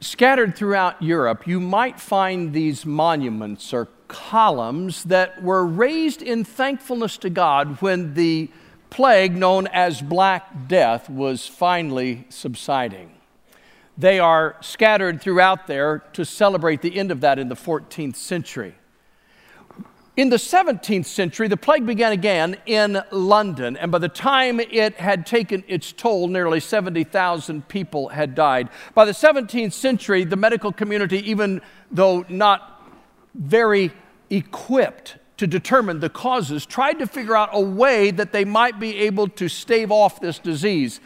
scattered throughout Europe, you might find these monuments or columns that were raised in thankfulness to God when the plague known as Black Death was finally subsiding. They are scattered throughout there to celebrate the end of that in the 14th century. In the 17th century, the plague began again in London, and by the time it had taken its toll, nearly 70,000 people had died. By the 17th century, the medical community, even though not very equipped to determine the causes, tried to figure out a way that they might be able to stave off this disease.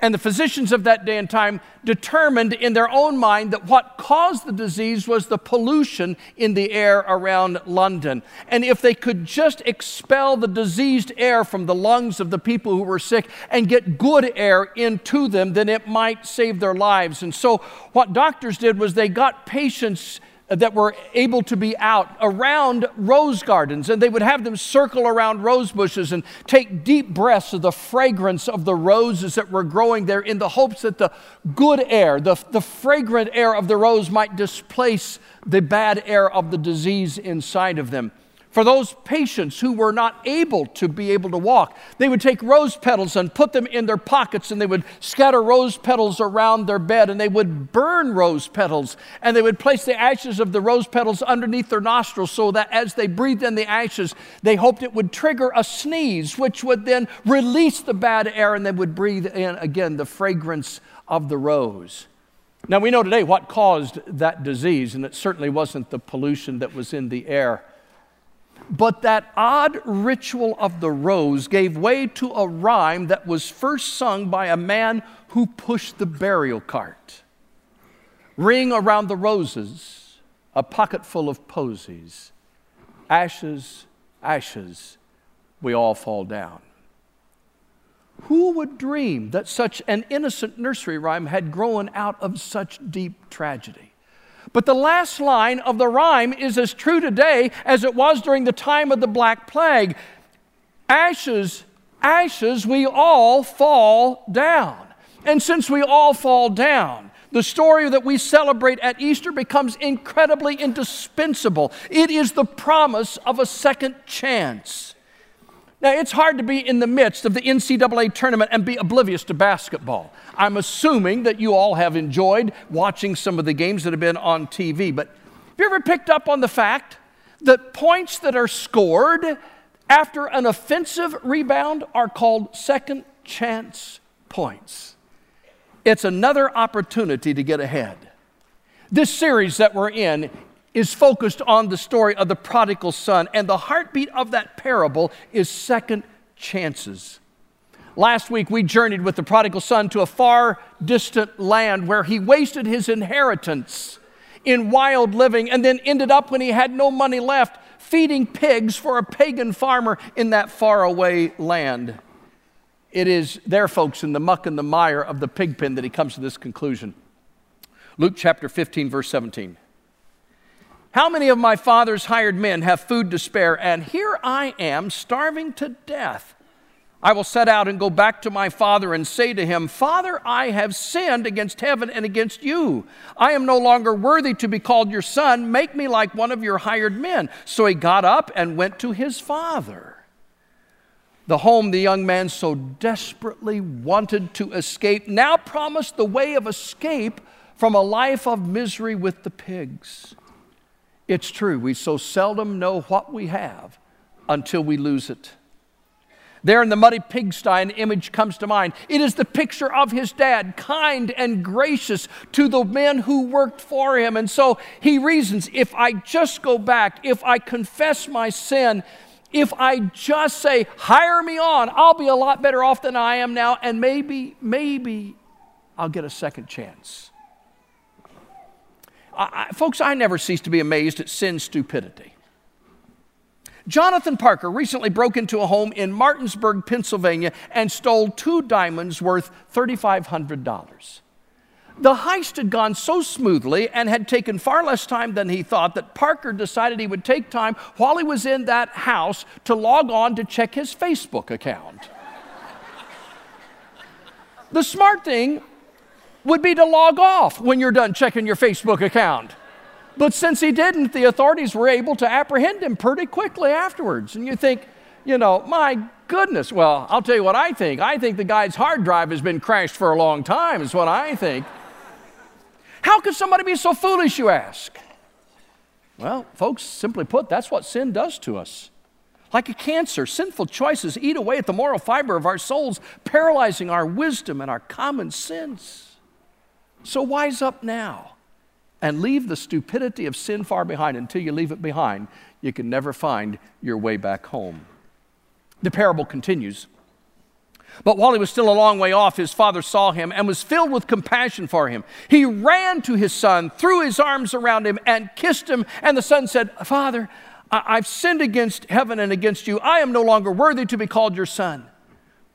And the physicians of that day and time determined in their own mind that what caused the disease was the pollution in the air around London. And if they could just expel the diseased air from the lungs of the people who were sick and get good air into them, then it might save their lives. And so, what doctors did was they got patients that were able to be out around rose gardens, and they would have them circle around rose bushes and take deep breaths of the fragrance of the roses that were growing there in the hopes that the good air, the, the fragrant air of the rose, might displace the bad air of the disease inside of them. For those patients who were not able to be able to walk, they would take rose petals and put them in their pockets and they would scatter rose petals around their bed and they would burn rose petals and they would place the ashes of the rose petals underneath their nostrils so that as they breathed in the ashes, they hoped it would trigger a sneeze, which would then release the bad air and they would breathe in again the fragrance of the rose. Now we know today what caused that disease, and it certainly wasn't the pollution that was in the air. But that odd ritual of the rose gave way to a rhyme that was first sung by a man who pushed the burial cart. Ring around the roses, a pocket full of posies. Ashes, ashes, we all fall down. Who would dream that such an innocent nursery rhyme had grown out of such deep tragedy? But the last line of the rhyme is as true today as it was during the time of the Black Plague. Ashes, ashes, we all fall down. And since we all fall down, the story that we celebrate at Easter becomes incredibly indispensable. It is the promise of a second chance. Now, it's hard to be in the midst of the NCAA tournament and be oblivious to basketball. I'm assuming that you all have enjoyed watching some of the games that have been on TV, but have you ever picked up on the fact that points that are scored after an offensive rebound are called second chance points? It's another opportunity to get ahead. This series that we're in is focused on the story of the prodigal son, and the heartbeat of that parable is second chances. Last week, we journeyed with the prodigal son to a far distant land where he wasted his inheritance in wild living and then ended up, when he had no money left, feeding pigs for a pagan farmer in that faraway land. It is there, folks, in the muck and the mire of the pig pen that he comes to this conclusion. Luke chapter 15, verse 17. How many of my father's hired men have food to spare, and here I am starving to death? I will set out and go back to my father and say to him, Father, I have sinned against heaven and against you. I am no longer worthy to be called your son. Make me like one of your hired men. So he got up and went to his father. The home the young man so desperately wanted to escape now promised the way of escape from a life of misery with the pigs. It's true, we so seldom know what we have until we lose it. There in the muddy pigsty, an image comes to mind. It is the picture of his dad, kind and gracious to the men who worked for him. And so he reasons if I just go back, if I confess my sin, if I just say, hire me on, I'll be a lot better off than I am now, and maybe, maybe I'll get a second chance. I, folks, I never cease to be amazed at sin's stupidity. Jonathan Parker recently broke into a home in Martinsburg, Pennsylvania, and stole two diamonds worth $3,500. The heist had gone so smoothly and had taken far less time than he thought that Parker decided he would take time while he was in that house to log on to check his Facebook account. the smart thing would be to log off when you're done checking your Facebook account. But since he didn't, the authorities were able to apprehend him pretty quickly afterwards. And you think, you know, my goodness. Well, I'll tell you what I think. I think the guy's hard drive has been crashed for a long time, is what I think. How could somebody be so foolish, you ask? Well, folks, simply put, that's what sin does to us. Like a cancer, sinful choices eat away at the moral fiber of our souls, paralyzing our wisdom and our common sense. So wise up now and leave the stupidity of sin far behind. Until you leave it behind, you can never find your way back home. The parable continues. But while he was still a long way off, his father saw him and was filled with compassion for him. He ran to his son, threw his arms around him, and kissed him. And the son said, Father, I've sinned against heaven and against you. I am no longer worthy to be called your son.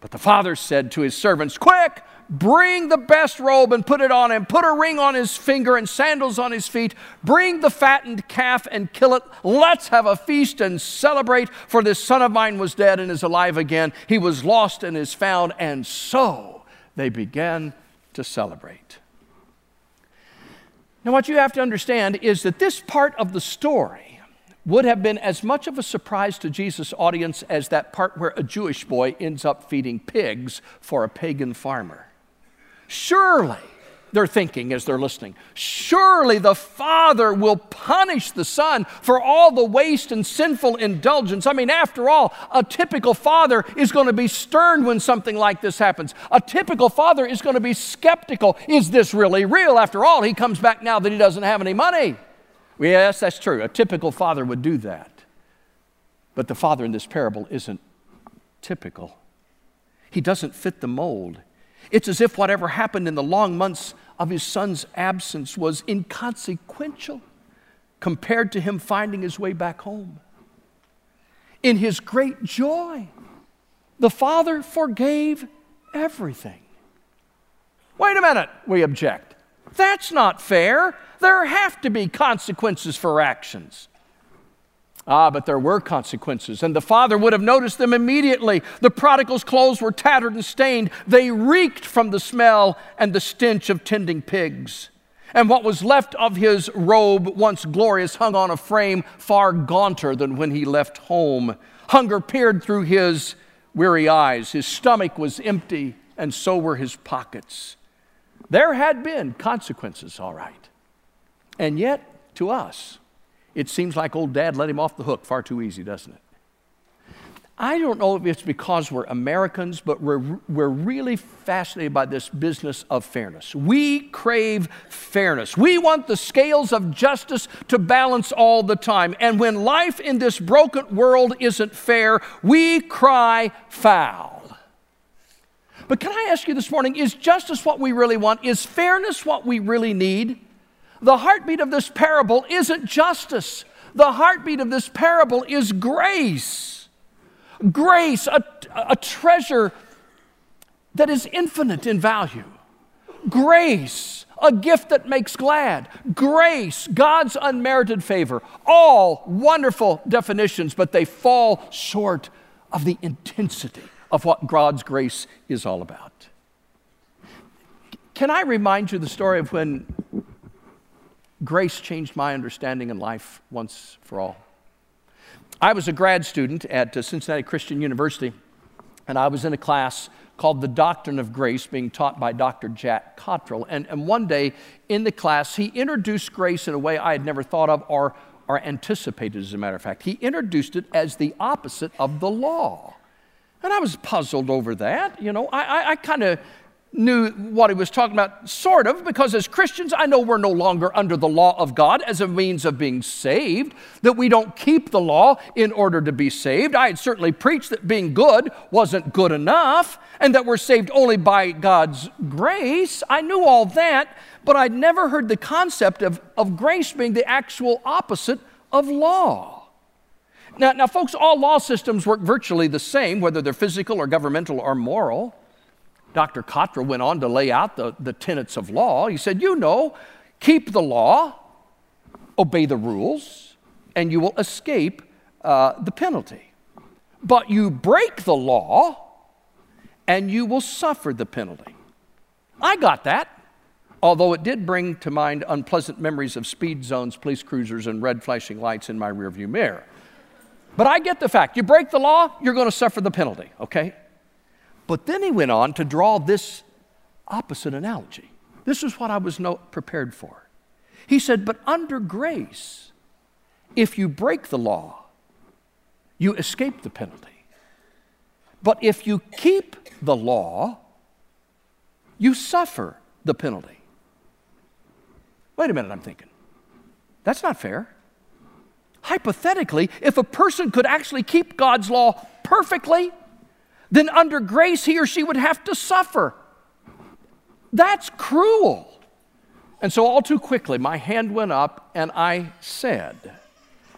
But the father said to his servants, Quick, Bring the best robe and put it on him. Put a ring on his finger and sandals on his feet. Bring the fattened calf and kill it. Let's have a feast and celebrate, for this son of mine was dead and is alive again. He was lost and is found. And so they began to celebrate. Now, what you have to understand is that this part of the story would have been as much of a surprise to Jesus' audience as that part where a Jewish boy ends up feeding pigs for a pagan farmer. Surely, they're thinking as they're listening, surely the Father will punish the Son for all the waste and sinful indulgence. I mean, after all, a typical father is going to be stern when something like this happens. A typical father is going to be skeptical. Is this really real? After all, he comes back now that he doesn't have any money. Yes, that's true. A typical father would do that. But the father in this parable isn't typical, he doesn't fit the mold. It's as if whatever happened in the long months of his son's absence was inconsequential compared to him finding his way back home. In his great joy, the father forgave everything. Wait a minute, we object. That's not fair. There have to be consequences for actions. Ah, but there were consequences, and the father would have noticed them immediately. The prodigal's clothes were tattered and stained. They reeked from the smell and the stench of tending pigs. And what was left of his robe, once glorious, hung on a frame far gaunter than when he left home. Hunger peered through his weary eyes. His stomach was empty, and so were his pockets. There had been consequences, all right. And yet, to us, it seems like old dad let him off the hook far too easy, doesn't it? I don't know if it's because we're Americans, but we're, we're really fascinated by this business of fairness. We crave fairness. We want the scales of justice to balance all the time. And when life in this broken world isn't fair, we cry foul. But can I ask you this morning is justice what we really want? Is fairness what we really need? The heartbeat of this parable isn't justice, the heartbeat of this parable is grace. Grace, a, a treasure that is infinite in value. Grace, a gift that makes glad. Grace, God's unmerited favor. All wonderful definitions, but they fall short of the intensity of what God's grace is all about. Can I remind you the story of when grace changed my understanding in life once for all. I was a grad student at uh, Cincinnati Christian University, and I was in a class called The Doctrine of Grace, being taught by Dr. Jack Cottrell. And, and one day in the class, he introduced grace in a way I had never thought of or, or anticipated, as a matter of fact. He introduced it as the opposite of the law. And I was puzzled over that. You know, I, I, I kind of knew what he was talking about, sort of, because as Christians, I know we're no longer under the law of God as a means of being saved, that we don't keep the law in order to be saved. I had certainly preached that being good wasn't good enough and that we're saved only by God's grace. I knew all that, but I'd never heard the concept of, of grace being the actual opposite of law. Now, now, folks, all law systems work virtually the same, whether they're physical or governmental or moral. Dr. Cottrell went on to lay out the, the tenets of law. He said, You know, keep the law, obey the rules, and you will escape uh, the penalty. But you break the law, and you will suffer the penalty. I got that. although it did bring to mind unpleasant memories of speed zones, police cruisers, and red flashing lights in my rearview mirror. But I get the fact. You break the law, you're going to suffer the penalty, okay? But then he went on to draw this opposite analogy. This is what I was not prepared for. He said, But under grace, if you break the law, you escape the penalty. But if you keep the law, you suffer the penalty. Wait a minute, I'm thinking. That's not fair. Hypothetically, if a person could actually keep God's law perfectly, then under grace he or she would have to suffer. That's cruel. And so, all too quickly, my hand went up and I said,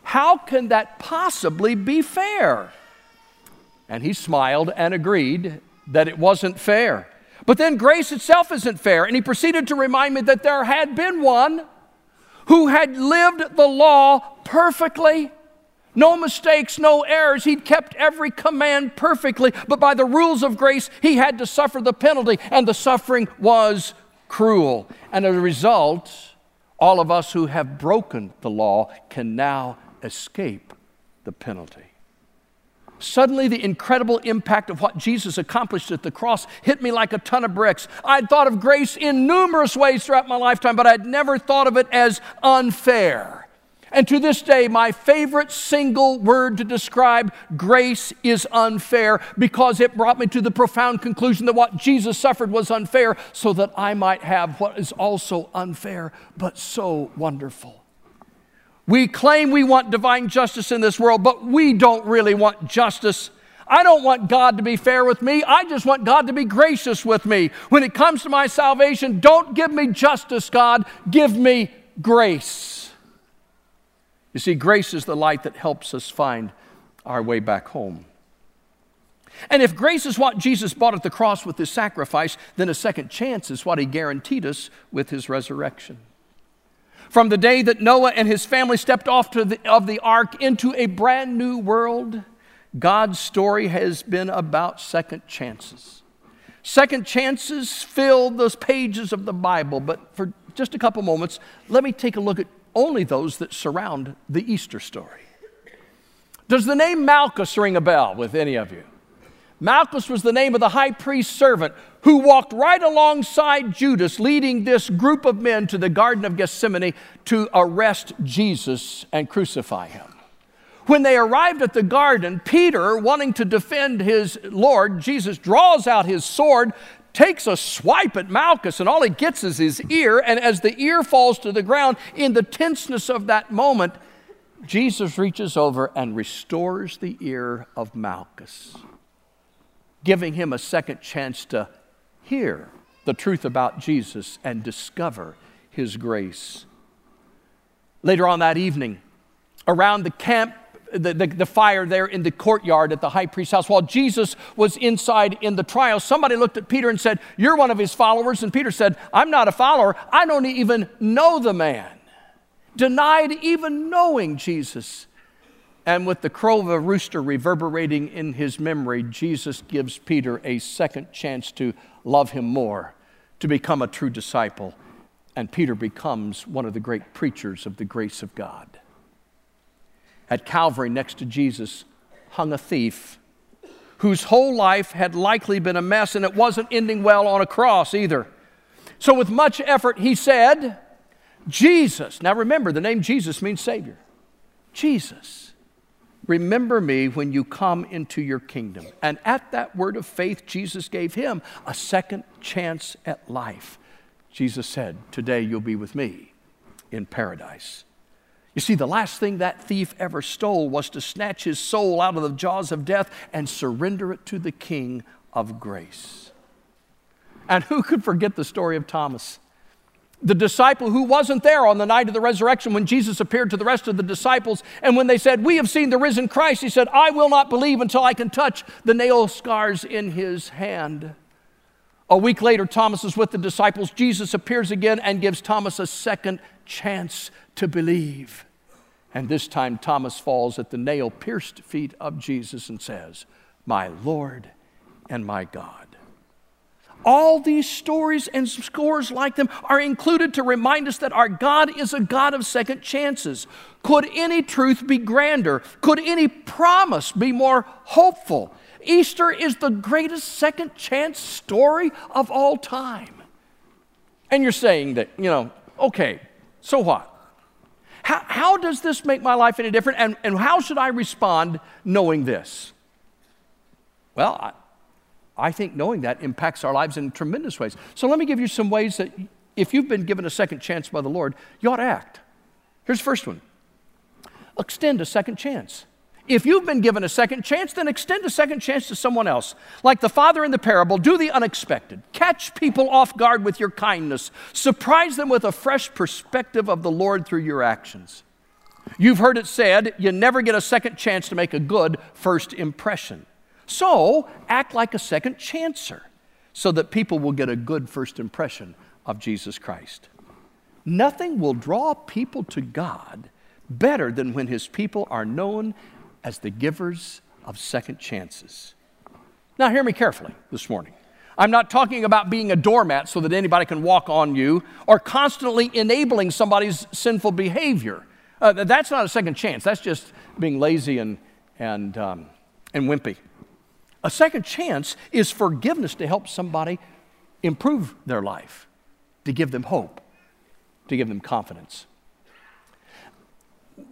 How can that possibly be fair? And he smiled and agreed that it wasn't fair. But then grace itself isn't fair. And he proceeded to remind me that there had been one who had lived the law perfectly. No mistakes, no errors. He'd kept every command perfectly, but by the rules of grace, he had to suffer the penalty, and the suffering was cruel. And as a result, all of us who have broken the law can now escape the penalty. Suddenly, the incredible impact of what Jesus accomplished at the cross hit me like a ton of bricks. I'd thought of grace in numerous ways throughout my lifetime, but I'd never thought of it as unfair. And to this day, my favorite single word to describe grace is unfair because it brought me to the profound conclusion that what Jesus suffered was unfair so that I might have what is also unfair but so wonderful. We claim we want divine justice in this world, but we don't really want justice. I don't want God to be fair with me. I just want God to be gracious with me. When it comes to my salvation, don't give me justice, God. Give me grace. You see, grace is the light that helps us find our way back home. And if grace is what Jesus bought at the cross with his sacrifice, then a second chance is what he guaranteed us with his resurrection. From the day that Noah and his family stepped off the, of the ark into a brand new world, God's story has been about second chances. Second chances fill those pages of the Bible, but for just a couple moments, let me take a look at only those that surround the Easter story. Does the name Malchus ring a bell with any of you? Malchus was the name of the high priest's servant who walked right alongside Judas, leading this group of men to the Garden of Gethsemane to arrest Jesus and crucify him. When they arrived at the garden, Peter, wanting to defend his Lord, Jesus draws out his sword, takes a swipe at Malchus, and all he gets is his ear. And as the ear falls to the ground, in the tenseness of that moment, Jesus reaches over and restores the ear of Malchus giving him a second chance to hear the truth about Jesus and discover his grace. Later on that evening, around the camp, the, the, the, fire there in the courtyard at the high priest's house, while Jesus was inside in the trial, somebody looked at Peter and said, You're one of his followers. And Peter said, I'm not a follower. I don't even know the man. Denied even knowing Jesus. And with the crow of a rooster reverberating in his memory, Jesus gives Peter a second chance to love him more, to become a true disciple. And Peter becomes one of the great preachers of the grace of God. At Calvary, next to Jesus, hung a thief whose whole life had likely been a mess and it wasn't ending well on a cross either. So, with much effort, he said, Jesus. Now remember, the name Jesus means Savior. Jesus Remember me when you come into your kingdom. And at that word of faith, Jesus gave him a second chance at life. Jesus said, Today you'll be with me in paradise. You see, the last thing that thief ever stole was to snatch his soul out of the jaws of death and surrender it to the King of grace. And who could forget the story of Thomas? the disciple who wasn't there on the night of the resurrection when Jesus appeared to the rest of the disciples. And when they said, We have seen the risen Christ, he said, I will not believe until I can touch the nail scars in his hand. A week later, Thomas is with the disciples. Jesus appears again and gives Thomas a second chance to believe. And this time, Thomas falls at the nail pierced feet of Jesus and says, My Lord and my God. All these stories and scores like them are included to remind us that our God is a God of second chances. Could any truth be grander? Could any promise be more hopeful? Easter is the greatest second chance story of all time. And you're saying that, you know, okay, so what? How, how does this make my life any different? And, and how should I respond knowing this? Well, I, I think knowing that impacts our lives in tremendous ways. So let me give you some ways that if you've been given a second chance by the Lord, you ought to act. Here's the first one extend a second chance. If you've been given a second chance, then extend a second chance to someone else. Like the father in the parable, do the unexpected. Catch people off guard with your kindness. Surprise them with a fresh perspective of the Lord through your actions. You've heard it said, you never get a second chance to make a good first impression. So act like a second chancer so that people will get a good first impression of Jesus Christ. Nothing will draw people to God better than when his people are known as the givers of second chances. Now, hear me carefully this morning. I'm not talking about being a doormat so that anybody can walk on you or constantly enabling somebody's sinful behavior. Uh, that's not a second chance. That's just being lazy and, and, um, and wimpy. A second chance is forgiveness to help somebody improve their life, to give them hope, to give them confidence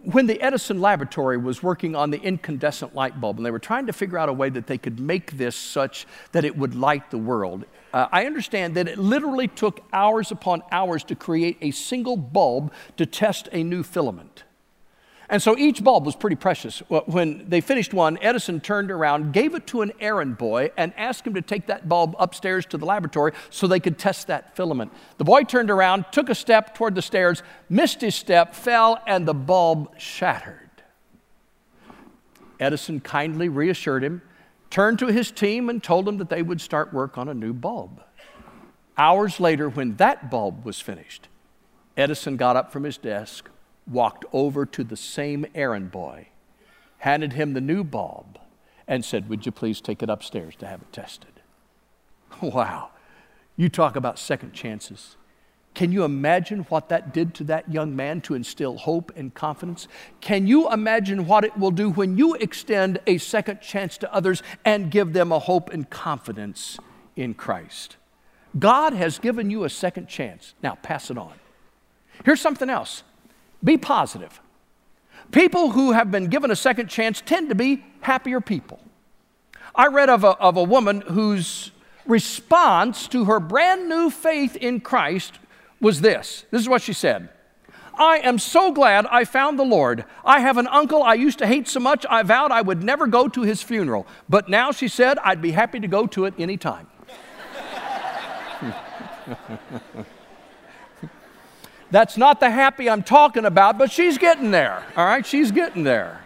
when the Edison laboratory was working on the incandescent light bulb, and they were trying to figure out a way that they could make this such that it would light the world, uh, I understand that it literally took hours upon hours to create a single bulb to test a new filament. And so each bulb was pretty precious. When they finished one, Edison turned around, gave it to an errand boy, and asked him to take that bulb upstairs to the laboratory so they could test that filament. The boy turned around, took a step toward the stairs, missed his step, fell, and the bulb shattered. Edison kindly reassured him, turned to his team, and told them that they would start work on a new bulb. Hours later, when that bulb was finished, Edison got up from his desk, walked over to the same errand boy, handed him the new bulb, and said, Would you please take it upstairs to have it tested? Wow. You talk about second chances. Can you imagine what that did to that young man to instill hope and confidence? Can you imagine what it will do when you extend a second chance to others and give them a hope and confidence in Christ? God has given you a second chance. Now, pass it on. Here's something else be positive. People who have been given a second chance tend to be happier people. I read of a, of a woman whose response to her brand new faith in Christ was this. This is what she said. I am so glad I found the Lord. I have an uncle I used to hate so much, I vowed I would never go to his funeral. But now she said I'd be happy to go to it any anytime. That's not the happy I'm talking about, but she's getting there. All right, she's getting there.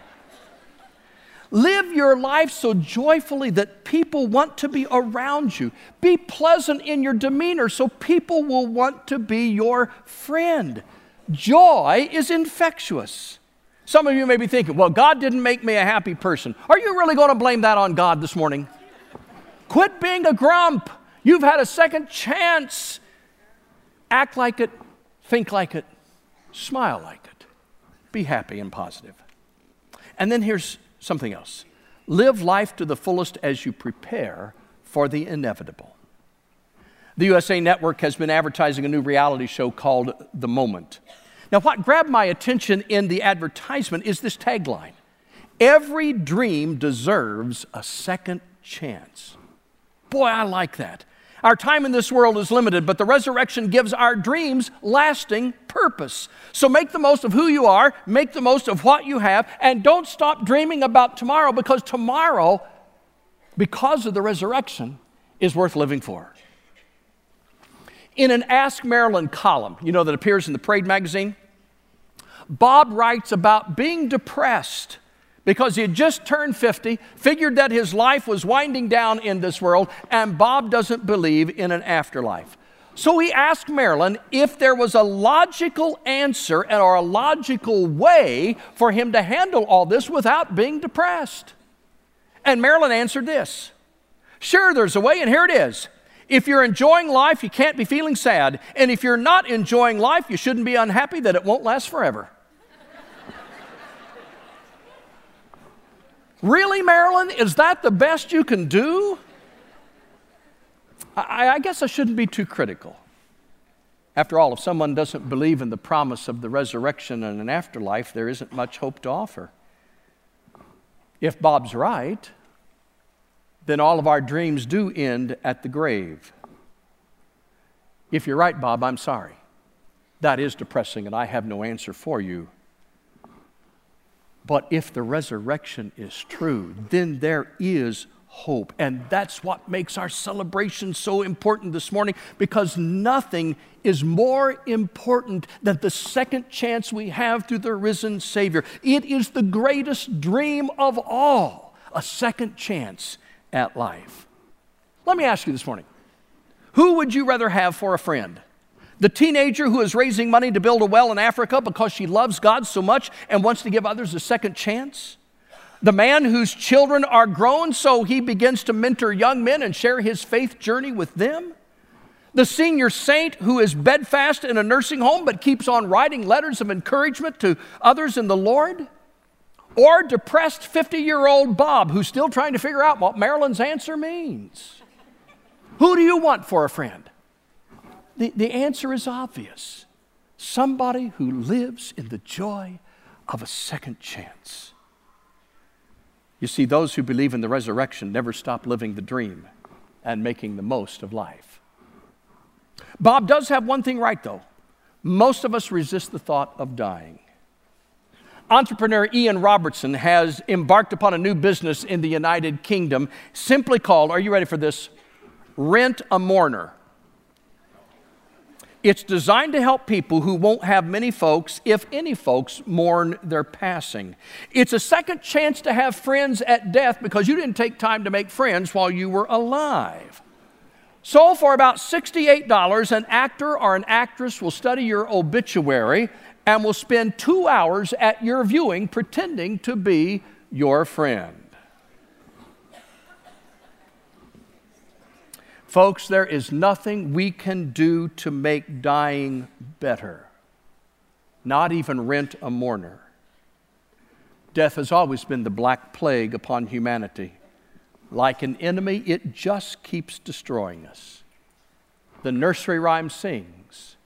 Live your life so joyfully that people want to be around you. Be pleasant in your demeanor so people will want to be your friend. Joy is infectious. Some of you may be thinking, well, God didn't make me a happy person. Are you really going to blame that on God this morning? Quit being a grump. You've had a second chance. Act like it Think like it, smile like it, be happy and positive. And then here's something else live life to the fullest as you prepare for the inevitable. The USA Network has been advertising a new reality show called The Moment. Now, what grabbed my attention in the advertisement is this tagline Every dream deserves a second chance. Boy, I like that. Our time in this world is limited, but the resurrection gives our dreams lasting purpose. So make the most of who you are, make the most of what you have, and don't stop dreaming about tomorrow because tomorrow, because of the resurrection, is worth living for. In an Ask Marilyn column, you know, that appears in the Parade magazine, Bob writes about being depressed because he had just turned 50, figured that his life was winding down in this world, and Bob doesn't believe in an afterlife. So he asked Marilyn if there was a logical answer or a logical way for him to handle all this without being depressed. And Marilyn answered this Sure, there's a way, and here it is. If you're enjoying life, you can't be feeling sad. And if you're not enjoying life, you shouldn't be unhappy that it won't last forever. Really, Marilyn? Is that the best you can do? I, I, guess I shouldn't be too critical. After all, if someone doesn't believe in the promise of the resurrection and an afterlife, there isn't much hope to offer. If Bob's right, then all of our dreams do end at the grave. If you're right, Bob, I'm sorry. That is depressing, and I have no answer for you. But if the resurrection is true, then there is hope. And that's what makes our celebration so important this morning because nothing is more important than the second chance we have through the risen Savior. It is the greatest dream of all a second chance at life. Let me ask you this morning who would you rather have for a friend? The teenager who is raising money to build a well in Africa because she loves God so much and wants to give others a second chance? The man whose children are grown so he begins to mentor young men and share his faith journey with them? The senior saint who is bedfast in a nursing home but keeps on writing letters of encouragement to others in the Lord? Or depressed 50 year old Bob who's still trying to figure out what Marilyn's answer means? Who do you want for a friend? The, the answer is obvious somebody who lives in the joy of a second chance. You see, those who believe in the resurrection never stop living the dream and making the most of life. Bob does have one thing right, though. Most of us resist the thought of dying. Entrepreneur Ian Robertson has embarked upon a new business in the United Kingdom simply called, are you ready for this? Rent a Mourner. It's designed to help people who won't have many folks, if any folks, mourn their passing. It's a second chance to have friends at death because you didn't take time to make friends while you were alive. So, for about $68, an actor or an actress will study your obituary and will spend two hours at your viewing pretending to be your friend. Folks, there is nothing we can do to make dying better, not even rent a mourner. Death has always been the black plague upon humanity. Like an enemy, it just keeps destroying us. The nursery rhyme sings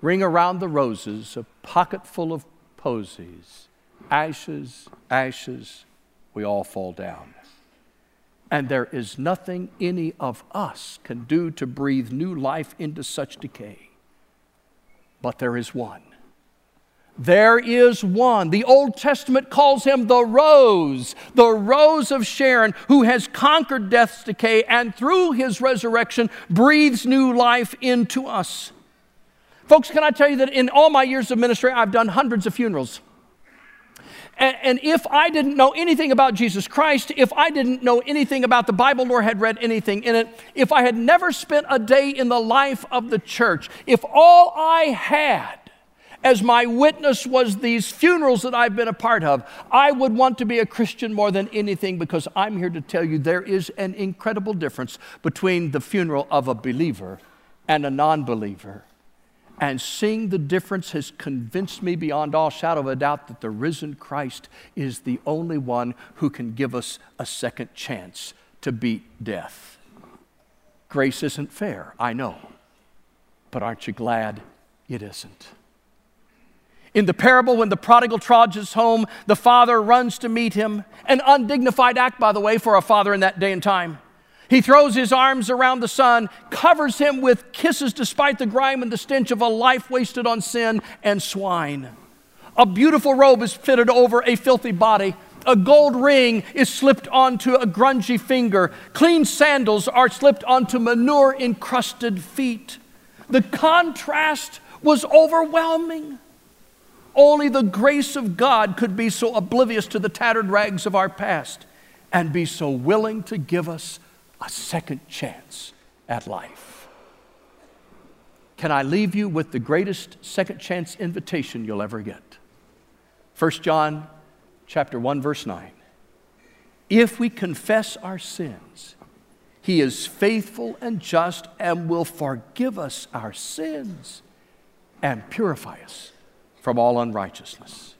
Ring around the roses, a pocket full of posies, ashes, ashes, we all fall down. And there is nothing any of us can do to breathe new life into such decay. But there is one. There is one. The Old Testament calls him the rose, the rose of Sharon, who has conquered death's decay and through his resurrection breathes new life into us. Folks, can I tell you that in all my years of ministry, I've done hundreds of funerals. And, and, if I didn't know anything about Jesus Christ, if I didn't know anything about the Bible nor had read anything in it, if I had never spent a day in the life of the church, if all I had as my witness was these funerals that I've been a part of, I would want to be a Christian more than anything because I'm here to tell you there is an incredible difference between the funeral of a believer and a non believer. And seeing the difference has convinced me beyond all shadow of a doubt that the risen Christ is the only one who can give us a second chance to beat death. Grace isn't fair, I know, but aren't you glad it isn't? In the parable, when the prodigal trudges home, the father runs to meet him. An undignified act, by the way, for a father in that day and time. He throws his arms around the son, covers him with kisses despite the grime and the stench of a life wasted on sin and swine. A beautiful robe is fitted over a filthy body. A gold ring is slipped onto a grungy finger. Clean sandals are slipped onto manure encrusted feet. The contrast was overwhelming. Only the grace of God could be so oblivious to the tattered rags of our past and be so willing to give us a second chance at life. Can I leave you with the greatest second chance invitation you'll ever get? 1 John chapter 1 verse 9. If we confess our sins, He is faithful and just and will forgive us our sins and purify us from all unrighteousness.